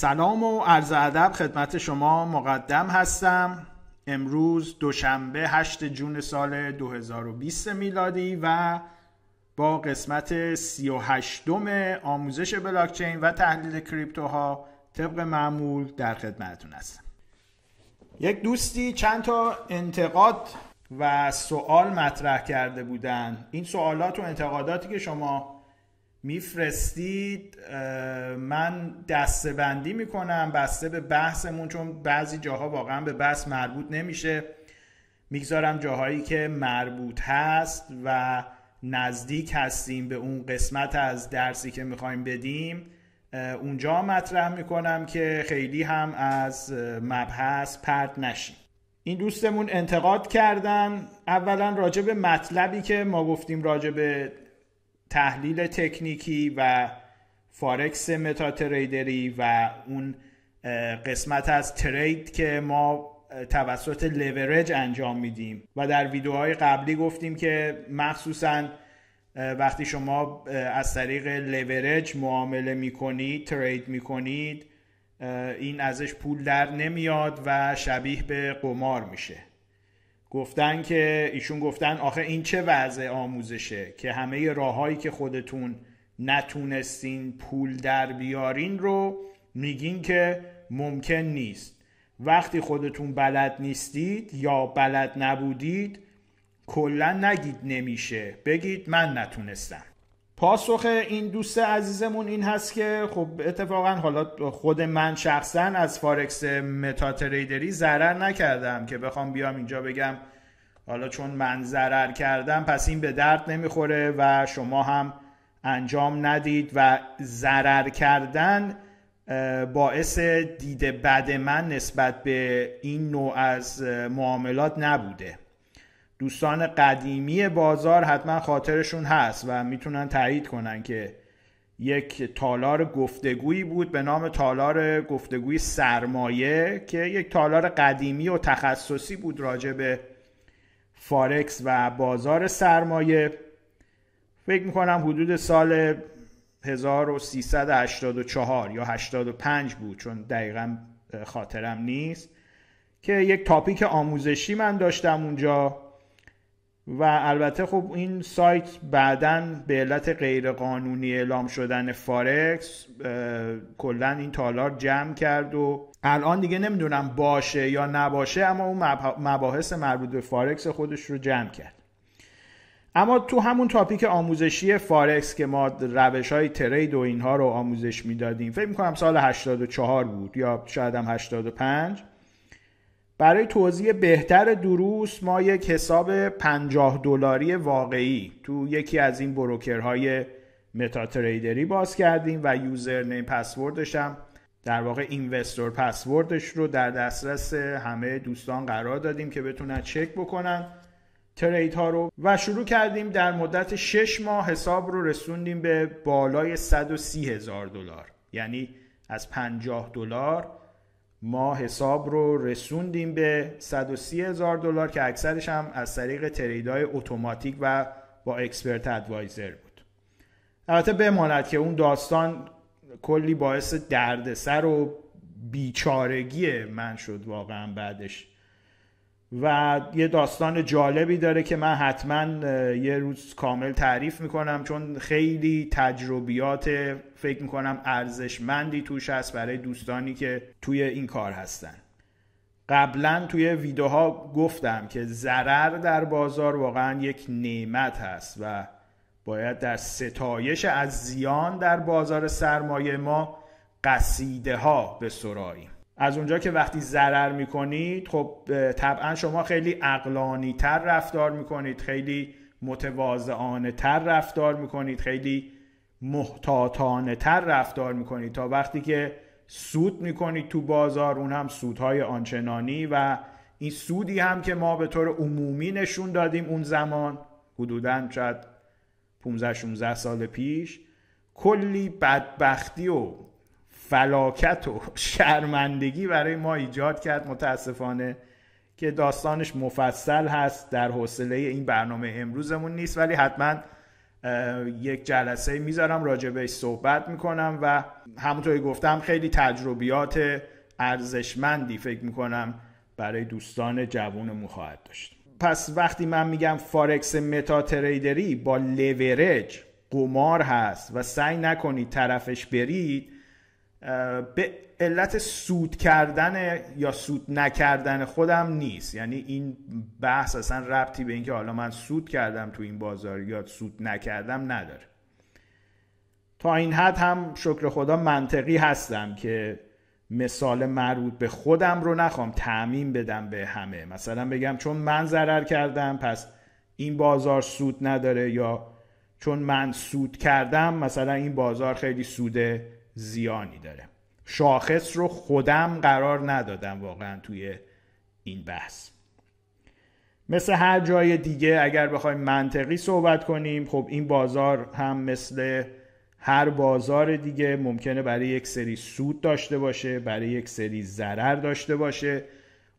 سلام و عرض ادب خدمت شما مقدم هستم. امروز دوشنبه 8 جون سال 2020 میلادی و با قسمت 38 آموزش بلاکچین و تحلیل کریپتوها طبق معمول در خدمتتون هستم. یک دوستی چند تا انتقاد و سوال مطرح کرده بودن. این سوالات و انتقاداتی که شما میفرستید من دسته بندی می‌کنم بسته به بحثمون چون بعضی جاها واقعا به بحث مربوط نمیشه. می‌گذارم جاهایی که مربوط هست و نزدیک هستیم به اون قسمت از درسی که می‌خوایم بدیم. اونجا مطرح می‌کنم که خیلی هم از مبحث پرت نشیم. این دوستمون انتقاد کردن. اولا راجع مطلبی که ما گفتیم راجع تحلیل تکنیکی و فارکس متا تریدری و اون قسمت از ترید که ما توسط لیورج انجام میدیم. و در ویدیوهای قبلی گفتیم که مخصوصا وقتی شما از طریق لیورج معامله می‌کنید ترید می‌کنید این ازش پول در نمیاد و شبیه به قمار میشه. گفتن که ایشون گفتن آخه این چه وضع آموزشه که همه راههایی که خودتون نتونستین پول در بیارین رو میگین که ممکن نیست. وقتی خودتون بلد نیستید یا بلد نبودید کلا نگید نمیشه. بگید من نتونستم. پاسخ این دوست عزیزمون این هست که خب اتفاقا حالا خود من شخصا از فارکس متا تریدری ضرر نکردم که بخوام بیام اینجا بگم حالا چون من ضرر کردم پس این به درد نمی‌خوره و شما هم انجام ندید و ضرر کردن باعث دید بد من نسبت به این نوع از معاملات نبوده. دوستان قدیمی بازار حتما خاطرشون هست و می‌تونن تایید کنن که یک تالار گفتگویی بود به نام تالار گفتگوی سرمایه که یک تالار قدیمی و تخصصی بود راجع به فارکس و بازار سرمایه. فکر می‌کنم حدود سال 1384 یا 85 بود چون دقیقا خاطرم نیست که یک topic آموزشی من داشتم اونجا. و البته خب این سایت بعدا به علت غیرقانونی اعلام شدن فارکس کلا این تالار جمع کرد و الان دیگه نمی‌دونم باشه یا نباشه اما اون مباحث مربوط به فارکس خودش رو جمع کرد. اما تو همون topic آموزشی فارکس که ما روش های trade و اینها رو آموزش می‌دادیم فکر می‌کنم سال 84 بود یا شاید هم 85 برای توضیح بهتر دروس ما یک حساب 50 دلاری واقعی تو یکی از این broker های MetaTrader ی باز کردیم و username password ش هم در واقع اینوستور پسوردش رو در دسترس همه دوستان قرار دادیم که بتونن چک بکنن ترید ها رو. و شروع کردیم در مدت 6 ماه حساب رو رسوندیم به بالای 130 هزار دلار. یعنی از 50 دلار ما حساب رو رسوندیم به 130 هزار دلار که اکثرش هم از طریق تریدهای اتوماتیک و با اکسپرت ادوایزر بود. البته بماند که اون داستان کلی باعث دردسر و بیچارگی من شد واقعا بعدش. و یه داستان جالبی داره که من حتما یه روز کامل تعریف می‌کنم چون خیلی تجربیات فکر می‌کنم ارزشمندی توش هست برای دوستانی که توی این کار هستن. قبلا توی ویدیوها گفتم که ضرر در بازار واقعا یک نعمت هست و باید در ستایش از زیان در بازار سرمایه ما قصیده ها به سراییم از اونجا که وقتی ضرر می‌کنید خب طبعا شما خیلی اقلانی تر رفتار می‌کنید خیلی متواضعانه تر رفتار می‌کنید خیلی محتاطانه تر رفتار می‌کنید. تا وقتی که سود می‌کنید تو بازار اون هم سودهای آنچنانی و این سودی هم که ما به طور عمومی نشون دادیم اون زمان حدودا شاید 15 16 سال پیش کلی بدبختی و فلاکت و شرمندگی برای ما ایجاد کرد متاسفانه که داستانش مفصل هست در حوصله این برنامه امروزمون نیست ولی حتما یک جلسه می‌ذارم راجع بهش صحبت می‌کنم و همونطوری گفتم خیلی تجربیات ارزشمندی فکر می‌کنم برای دوستان جوونمون خواهد داشت. پس وقتی من میگم فارکس متا تریدری با لیورج قمار هست و سعی نکنید طرفش برید به علت سود کردن یا سود نکردن خودم نیست. یعنی این بحث اصلا ربطی به اینکه حالا من سود کردم تو این بازار یا سود نکردم نداره. تا این حد هم شکر خدا منطقی هستم که مثال مربوط به خودم رو نخوام تعمین بدم به همه. مثلا بگم چون من ضرر کردم پس این بازار سود نداره یا چون من سود کردم مثلا این بازار خیلی سود زیانی داره. شاخص رو خودم قرار ندادم واقعا توی این بحث. مثل هر جای دیگه اگر بخوایم منطقی صحبت کنیم خب این بازار هم مثل هر بازار دیگه ممکنه برای یک سری سود داشته باشه برای یک سری ضرر داشته باشه.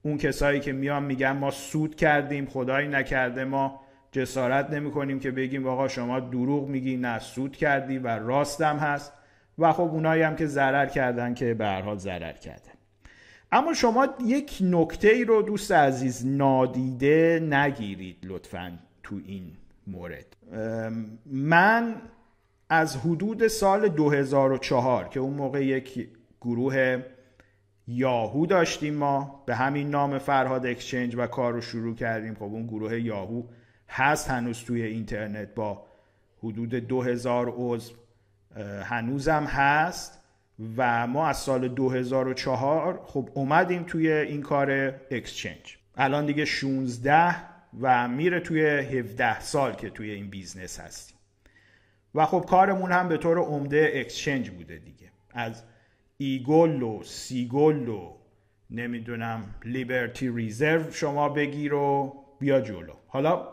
اون کسایی که میان میگن ما سود کردیم خدایی نکرده ما جسارت نمی کنیم که بگیم آقا شما دروغ میگی نه سود کردی و راستم هست. و خب اونایی هم که ضرر کردن که به هر حال ضرر کردن. اما شما یک نکته ای رو دوست عزیز نادیده نگیرید لطفا تو این مورد. من از حدود سال 2004 که اون موقع یک گروه یاهو داشتیم ما به همین نام فرهاد اکسچنج و کار رو شروع کردیم. خب اون گروه یاهو هست هنوز توی اینترنت با حدود 2000 عضو. هنوزم هست و ما از سال 2004 خب اومدیم توی این کار exchange الان دیگه 16 و میره توی 17 سال که توی این business هستیم. و خب کارمون هم به طور عمده exchange بوده دیگه. از e-gold و و نمی‌دونم Liberty Reserve شما بگیر و بیا جلو. حالا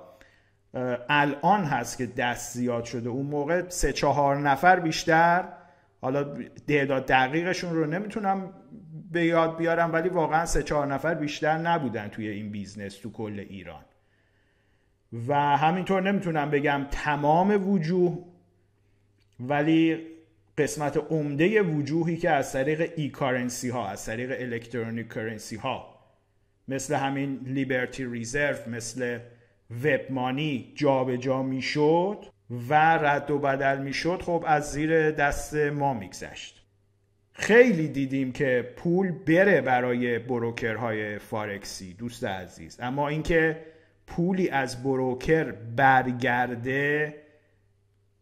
الان هست که دست زیاد شده. اون موقع سه چهار نفر بیشتر. حالا تعداد دقیقشون رو نمی‌تونم به یاد بیارم ولی واقعا سه چهار نفر بیشتر نبودن توی این business تو کل ایران. و همینطور نمی‌تونم بگم تمام وجوه ولی قسمت عمده وجوهی که از طریق e-currency ها از طریق electronic currency ها مثل همین Liberty Reserve مثل WebMoney جابجا می‌شد و رد و بدل می‌شد خب از زیر دست ما میگذشت. خیلی دیدیم که پول بره برای بروکرهای فارکسی دوست عزیز. اما اینکه پولی از بروکر برگرده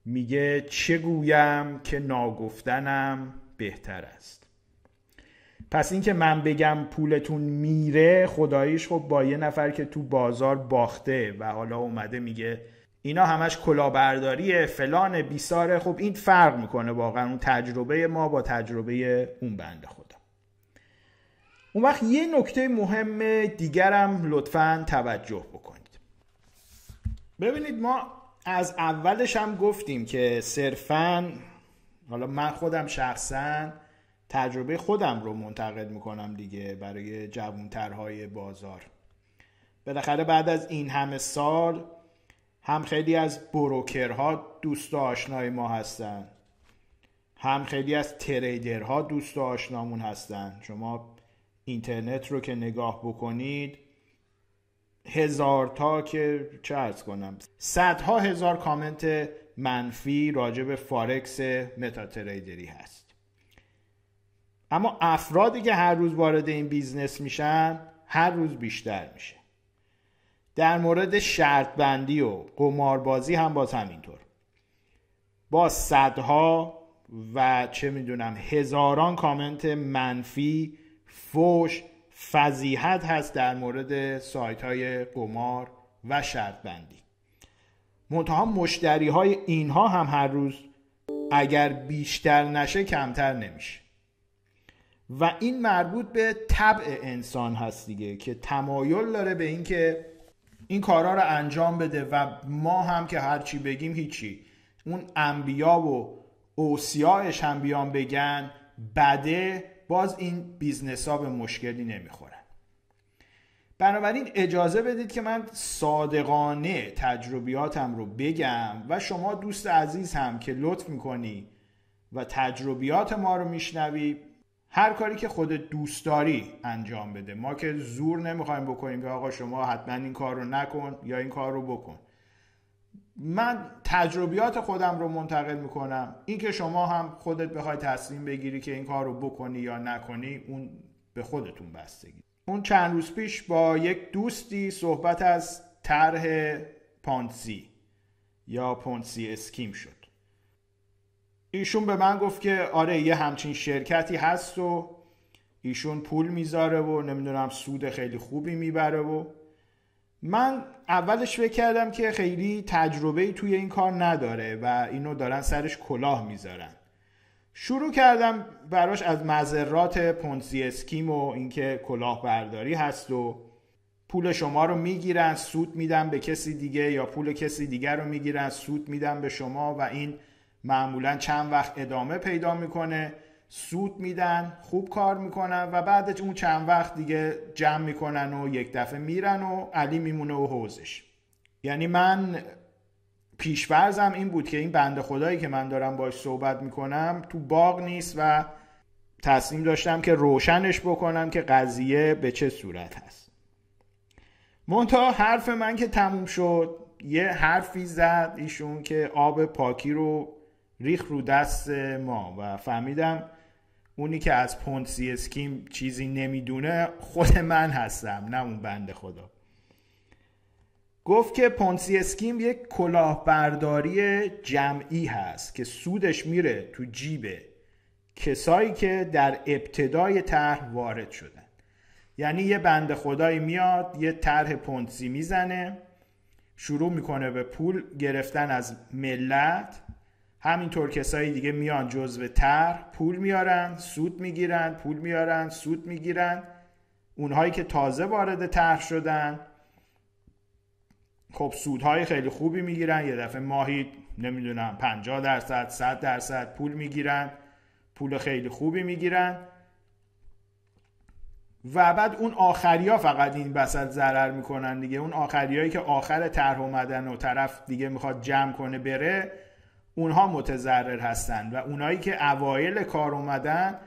میگه چه گویم که ناگفتنم بهتر است. پس اینکه من بگم پولتون میره خداییش خب با یه نفر که تو بازار باخته و حالا اومده میگه اینا همش کلاهبرداریه فلان بیساره. خب این فرق می‌کنه واقعا اون تجربه ما با تجربه اون بنده خدا. اون وقت یه نکته مهم دیگرم لطفا توجه بکنید. ببینید ما از اولش هم گفتیم که صرفا حالا من خودم شخصا تجربه خودم رو منتقد می‌کنم دیگه برای جوانترهای بازار. بالاخره بعد از این همه سال هم خیلی از broker ها دوست و آشنای ما هستن. هم خیلی از trader ها دوست و آشنامون هستن. شما اینترنت رو که نگاه بکنید هزار تا که چه عرض کنم صدها هزار کامنت منفی راجع به فارکس MetaTrader ی هست. اما افرادی که هر روز وارد این business میشن هر روز بیشتر میشه. در مورد شرط بندی و قماربازی هم باز همینطور. با صدها و چه می‌دونم هزاران کامنت منفی فوش فضیحت هست در مورد سایت های قمار و شرط بندی منتها مشتری های اینها هم هر روز اگر بیشتر نشه کمتر نمیشه. و این مربوط به طبع انسان هست دیگه که تمایل داره به اینکه این کارها رو انجام بده و ما هم که هرچی بگیم هیچی. اون انبیا و اوصیاش هم بیان بگن بده باز این business ها به مشکلی نمی‌خورن. بنابراین اجازه بدید که من صادقانه تجربیاتم رو بگم و شما دوست عزیز هم که لطف می‌کنی و تجربیات ما رو میشنوی هر کاری که خودت دوست داری انجام بده. ما که زور نمی‌خوایم بکنیم که آقا شما حتما این کار رو نکن یا این کار رو بکن. من تجربیات خودم رو منتقل می‌کنم. اینکه شما هم خودت بخوای تصمیم بگیری که این کار رو بکنی یا نکنی اون به خودتون بستگی. اون چند روز پیش با یک دوستی صحبت از طرح پانسی یا پونسی اسکیم شد. ایشون به من گفت که آره یه همچین شرکتی هست و ایشون پول می‌ذاره و نمی‌دونم سود خیلی خوبی می‌بره و من اولش فکر کردم که خیلی تجربه توی این کار نداره و اینو دارن سرش کلاه می‌ذارن. شروع کردم براش از مذرات پونسی اسکیم و اینکه کلاهبرداری هست و پول شما رو می‌گیرن سود میدن به کسی دیگه یا پول کسی دیگر رو می‌گیرن سود میدن به شما و این معمولا چند وقت ادامه پیدا می‌کنه سود میدن خوب کار می‌کنن و بعدش اون چند وقت دیگه جمع می‌کنن و یک دفعه میرن و علی میمونه و حوزش. یعنی من پیشورزم این بود که این بنده خدایی که من دارم باش صحبت می‌کنم تو باغ نیست و تصمیم داشتم که روشنش بکنم که قضیه به چه صورت هست. منتها حرف من که تموم شد یه حرفی زد ایشون که آب پاکی رو ریخ رو دست ما و فهمیدم اونی که از پونسی اسکیم چیزی نمی‌دونه خود من هستم نه اون بنده خدا. گفت که پونسی اسکیم یک کلاهبرداری جمعی هست که سودش میره تو جیب کسایی که در ابتدای طرح وارد شدن. یعنی یه بنده خدایی میاد یه طرح پونسی می‌زنه شروع می‌کنه به پول گرفتن از ملت. همینطور کسایی دیگه میان جزو طرح پول میارن سود می‌گیرن پول میارن سود می‌گیرن. اونهایی که تازه وارد طرح شدن خب سودهای خیلی خوبی می‌گیرن. یه دفعه ماهی نمی‌دونم 50 درصد 100 درصد پول می‌گیرن. پول خیلی خوبی می‌گیرن. و بعد اون آخریا فقط این بسط ضرر می‌کنن دیگه. اون آخریایی که آخر طرح اومدن و طرف دیگه می‌خواد جمع کنه بره اونها متضرر هستن و اونایی که اوایل کار اومدن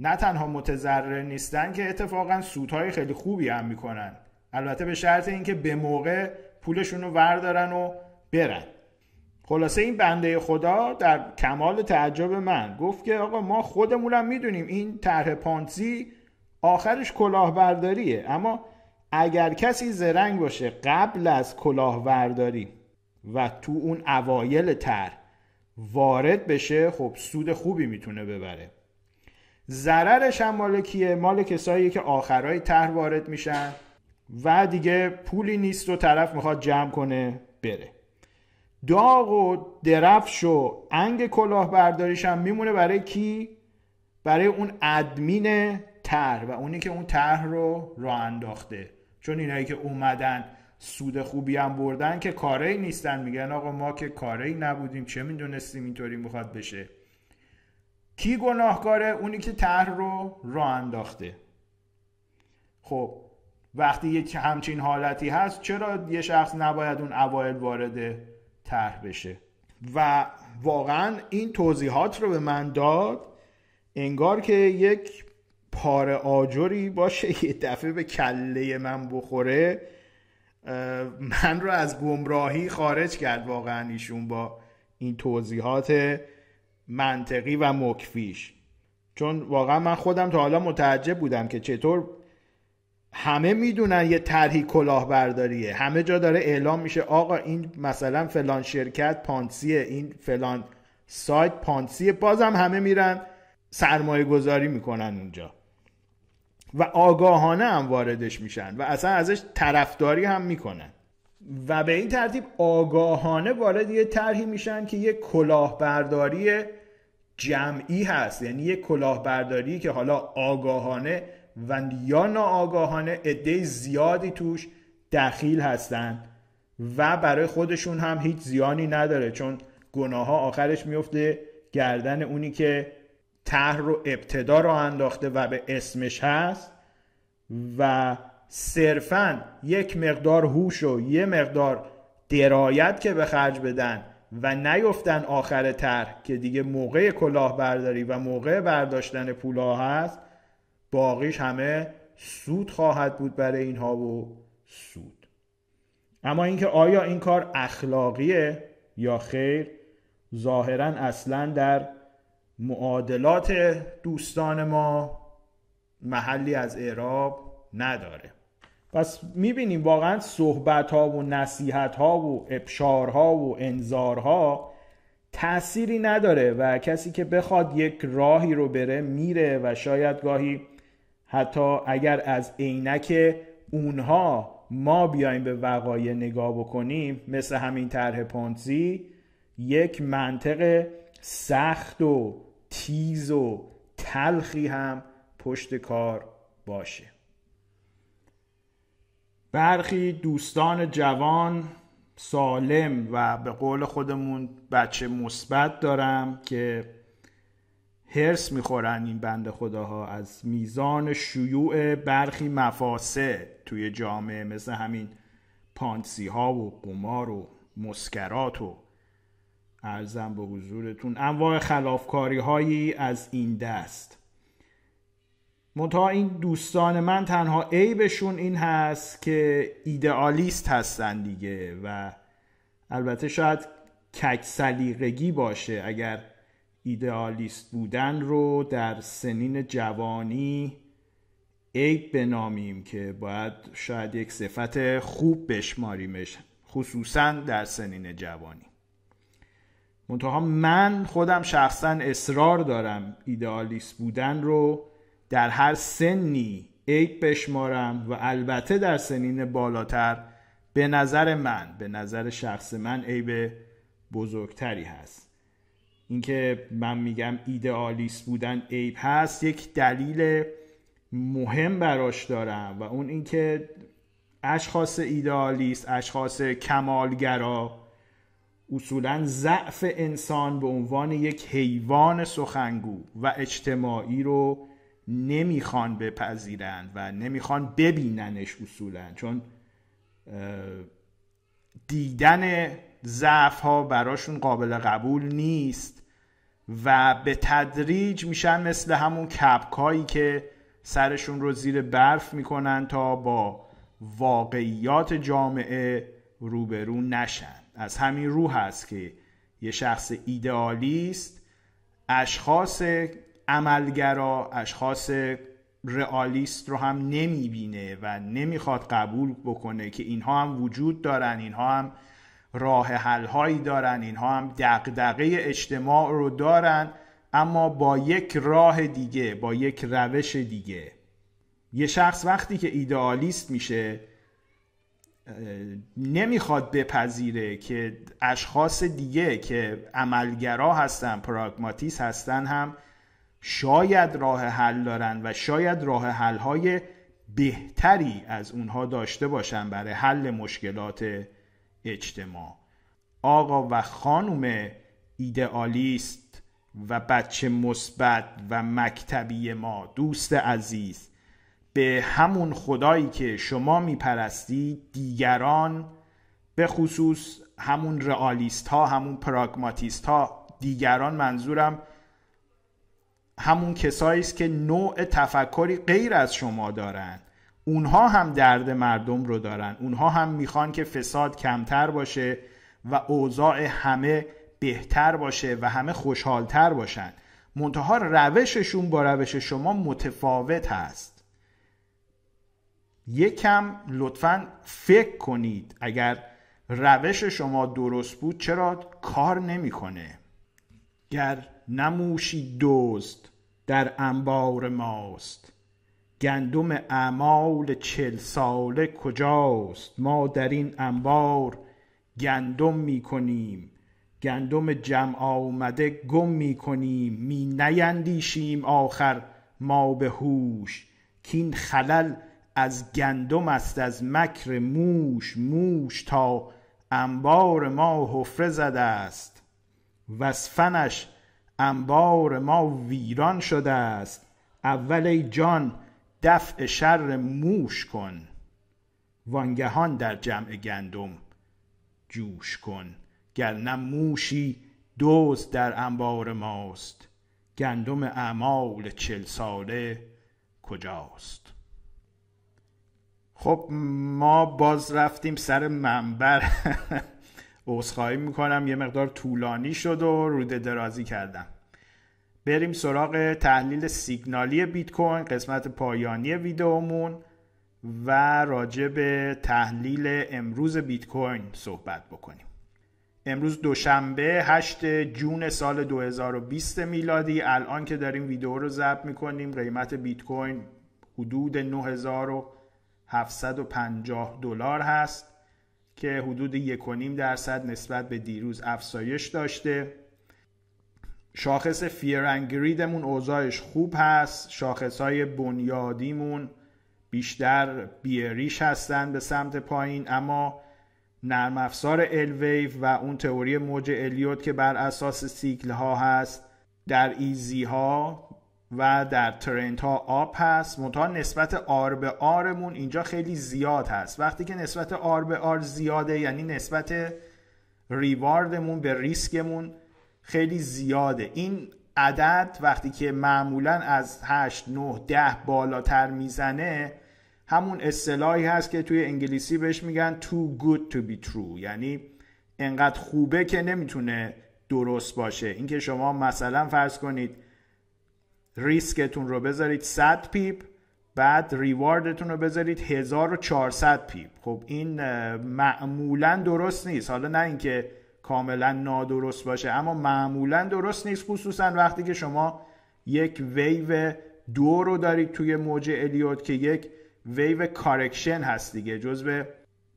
نه تنها متضرر نیستن که اتفاقا سودهای خیلی خوبی هم می‌کنن. البته به شرط اینکه به موقع پولشون رو وردارن و برن. خلاصه این بنده خدا در کمال تعجب من گفت که آقا ما خودمونم می‌دونیم این طرح پانسی آخرش کلاهبرداریه. اما اگر کسی زرنگ باشه قبل از کلاهبرداری و تو اون اوایل طرح وارد بشه خب سود خوبی می‌تونه ببره. ضررش هم مال کیه؟ مال کسایی که آخرای طرح وارد میشن و دیگه پولی نیست و طرف می‌خواد جمع کنه بره. داغ و درفش و انگ کلاهبرداریش هم میمونه برای کی؟ برای اون ادمین طرح و اونی که اون طرح رو راه انداخته. چون اینایی که اومدن سود خوبی هم بردن که کاری نیستن. میگن آقا ما که کاری نبودیم چه می‌دونستیم اینطوری می‌خواد بشه. کی گناهکاره؟ اونی که طرح رو راه انداخته. خب وقتی یه همچین حالتی هست چرا یه شخص نباید اون اوایل وارد طرح بشه؟ و واقعا این توضیحات رو به من داد انگار که یک پار آجری باشه یه دفعه به کله من بخوره. من رو از گمراهی خارج کرد واقعا ایشون با این توضیحات منطقی و مکفیش. چون واقعا من خودم تا حالا متعجب بودم که چطور همه می‌دونن یه طرحی کلاهبرداریه. همه جا داره اعلام میشه آقا این مثلا فلان شرکت پانسیه این فلان سایت پانسیه. بازم همه میرن سرمایه گذاری می‌کنن اونجا. و آگاهانه هم واردش میشن و اصلا ازش طرفداری هم می‌کنن. و به این ترتیب آگاهانه وارد یه طرحی میشن که یه کلاهبرداری جمعی هست. یعنی یه کلاهبرداری که حالا آگاهانه و یا ناآگاهانه عده زیادی توش دخیل هستن و برای خودشون هم هیچ زیانی نداره چون گناه ها آخرش میفته گردن اونی که طرح رو ابتدا رو انداخته و به اسمش هست و صرفا یک مقدار هوش و یه مقدار درایت که به خرج بدن و نیفتن آخر تر که دیگه موقع کلاهبرداری و موقع برداشتن پولا هست باقیش همه سود خواهد بود برای اینها و سود. اما اینکه آیا این کار اخلاقیه یا خیر ظاهرا اصلا در معادلات دوستان ما محلی از اعراب نداره. پس می‌بینیم واقعا صحبت ها و نصیحت ها و ابشار ها و انذار ها تأثیری نداره و کسی که بخواد یک راهی رو بره میره و شاید گاهی حتی اگر از عینک اونها ما بیایم به وقایع نگاه بکنیم مثل همین طرح پونزی یک منطق سخت و تیز و تلخی هم پشت کار باشه. برخی دوستان جوان سالم و به قول خودمون بچه مثبت دارم که هرس می‌خورن این بند خداها از میزان شیوع برخی مفاسد توی جامعه مثل همین پانسی ها و قمار و مسکرات و ارزم به حضورتون. انواع خلافکاری هایی از این دست. منتها این دوستان من تنها عیبشون این هست که ایدئالیست هستن دیگه و البته شاید کک سلیقگی باشه اگر ایدئالیست بودن رو در سنین جوانی عیب بنامیم که باید شاید یک صفت خوب بشماریمش خصوصا در سنین جوانی. منتها من خودم شخصا اصرار دارم ایدئالیست بودن رو در هر سنی عیب بشمارم و البته در سنین بالاتر به نظر من به نظر شخص من عیب بزرگتری هست. اینکه من میگم ایدئالیست بودن عیب هست یک دلیل مهم براش دارم و اون اینکه اشخاص ایدئالیست اشخاص کمالگرا اصولا ضعف انسان به عنوان یک حیوان سخنگو و اجتماعی رو نمی‌خوان بپذیرند و نمی‌خوان ببیننش اصولا چون دیدن ضعف ها براشون قابل قبول نیست و به تدریج میشن مثل همون کپکایی که سرشون رو زیر برف می‌کنن تا با واقعیات جامعه روبرو نشن. از همین رو هست که یه شخص ایدئالیست اشخاص عملگرا اشخاص رئالیست رو هم نمی‌بینه و نمی‌خواد قبول بکنه که اینها هم وجود دارن اینها هم راه حل هایی دارن اینها هم دقدقه اجتماع رو دارن اما با یک راه دیگه با یک روش دیگه. یه شخص وقتی که ایدئالیست میشه نمی‌خواد بپذیره که اشخاص دیگه که عملگرا هستن پراگماتیس هستن هم شاید راه حل دارن و شاید راه حل های بهتری از اونها داشته باشن برای حل مشکلات اجتماع. آقا و خانوم ایدئالیست و بچه مثبت و مکتبی ما دوست عزیز به همون خدایی که شما میپرستی دیگران به خصوص همون رئالیست ها همون پراگماتیست ها دیگران منظورم همون کسایی است که نوع تفکری غیر از شما دارن. اونها هم درد مردم رو دارن. اونها هم می‌خوان که فساد کمتر باشه و اوضاع همه بهتر باشه و همه خوشحالتر باشن. منتها روششون با روش شما متفاوت هست. یکم لطفا فکر کنید اگر روش شما درست بود چرا کار نمی‌کنه. گر نموشی دزد در انبار ماست. گندم اعمال چل ساله کجاست؟ ما در این انبار گندم می کنیم گندم جمع آمده گم می کنیم می نیندیشیم آخر ما به هوش. کین خلل از گندم است از مکر موش موش تا انبار ما حفره زده است. وصفنش انبار ما ویران شده است. اول ای جان دفع شر موش کن. وانگهان در جمع گندم جوش کن. گر موشی دوز در انبار ماست. گندم اعمال چل ساله کجاست؟ خب ما باز رفتیم سر منبر. عذرخواهی می‌کنم یه مقدار طولانی شد و روده درازی کردم. بریم سراغ تحلیل سیگنالی بیت کوین قسمت پایانی ویدئومون و راجع به تحلیل امروز بیت کوین صحبت بکنیم. امروز دوشنبه 8 جون سال 2020 میلادی. الان که داریم ویدیو رو ضبط می‌کنیم قیمت بیت کوین حدود 9750 دلار هست که حدود 1.5 درصد نسبت به دیروز افزایش داشته. شاخص فیرنگریدمون اوضاعش خوب هست. شاخص های بنیادیمون بیشتر بیریش هستن به سمت پایین اما نرم افزار الویو و اون تئوری موج الیوت که بر اساس سیکل ها هست در ایزی ها و در ترنت ها آب هست. منتها نسبت آر به آرمون اینجا خیلی زیاد هست. وقتی که نسبت آر به آر زیاده یعنی نسبت ریواردمون به ریسکمون خیلی زیاده. این عدد وقتی که معمولا از 8 9 10 بالاتر می‌زنه همون اصطلاحی هست که توی انگلیسی بهش میگن too good to be true. یعنی انقدر خوبه که نمی‌تونه درست باشه. اینکه شما مثلا فرض کنید ریسکتون رو بذارید 100 pip بعد reward تون رو بذارید 1400 pip. خب این معمولا درست نیست. حالا نه اینکه کاملا نادرست باشه اما معمولا درست نیست خصوصا وقتی که شما یک ویو دو رو دارید توی موج الیوت که یک wave correction هست دیگه جزو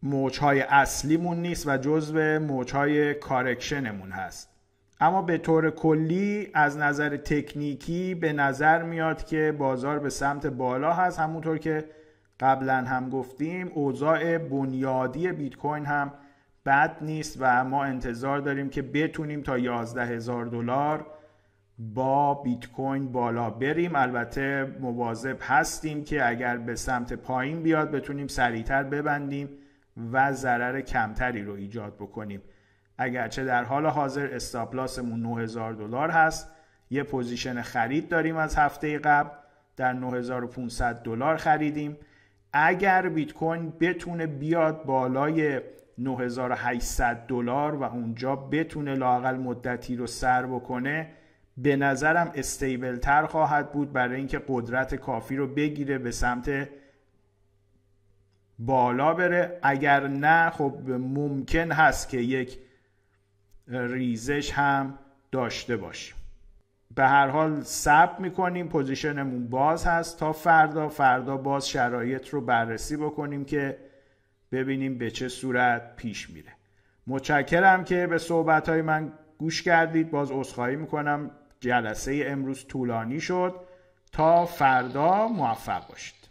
موجهای اصلیمون نیست و جزو موجهای کارکشنمون هست. اما به طور کلی از نظر تکنیکی به نظر میاد که بازار به سمت بالا هست. همونطور که قبلا هم گفتیم اوضاع بنیادی بیت کوین هم بد نیست و ما انتظار داریم که بتونیم تا 11 هزار دلار با بیت کوین بالا بریم. البته مواظب هستیم که اگر به سمت پایین بیاد بتونیم سریعتر ببندیم و ضرر کمتری رو ایجاد بکنیم. اگرچه در حال حاضر stop loss مون 9000 دلار هست یه position خرید داریم از هفته قبل در 9500 دلار خریدیم. اگر بیت کوین بتونه بیاد بالای 9800 دلار و اونجا بتونه لاقل مدتی رو سر بکنه به نظرم stable تر خواهد بود برای اینکه قدرت کافی رو بگیره به سمت بالا بره. اگر نه خب ممکن هست که یک ریزش هم داشته باشیم. به هر حال سب می‌کنیم پوزیشنمون باز هست تا فردا. فردا باز شرایط رو بررسی بکنیم که ببینیم به چه صورت پیش میره. متشکرم که به صحبت های من گوش کردید. باز عذرخواهی می‌کنم. جلسه امروز طولانی شد. تا فردا موفق باشید.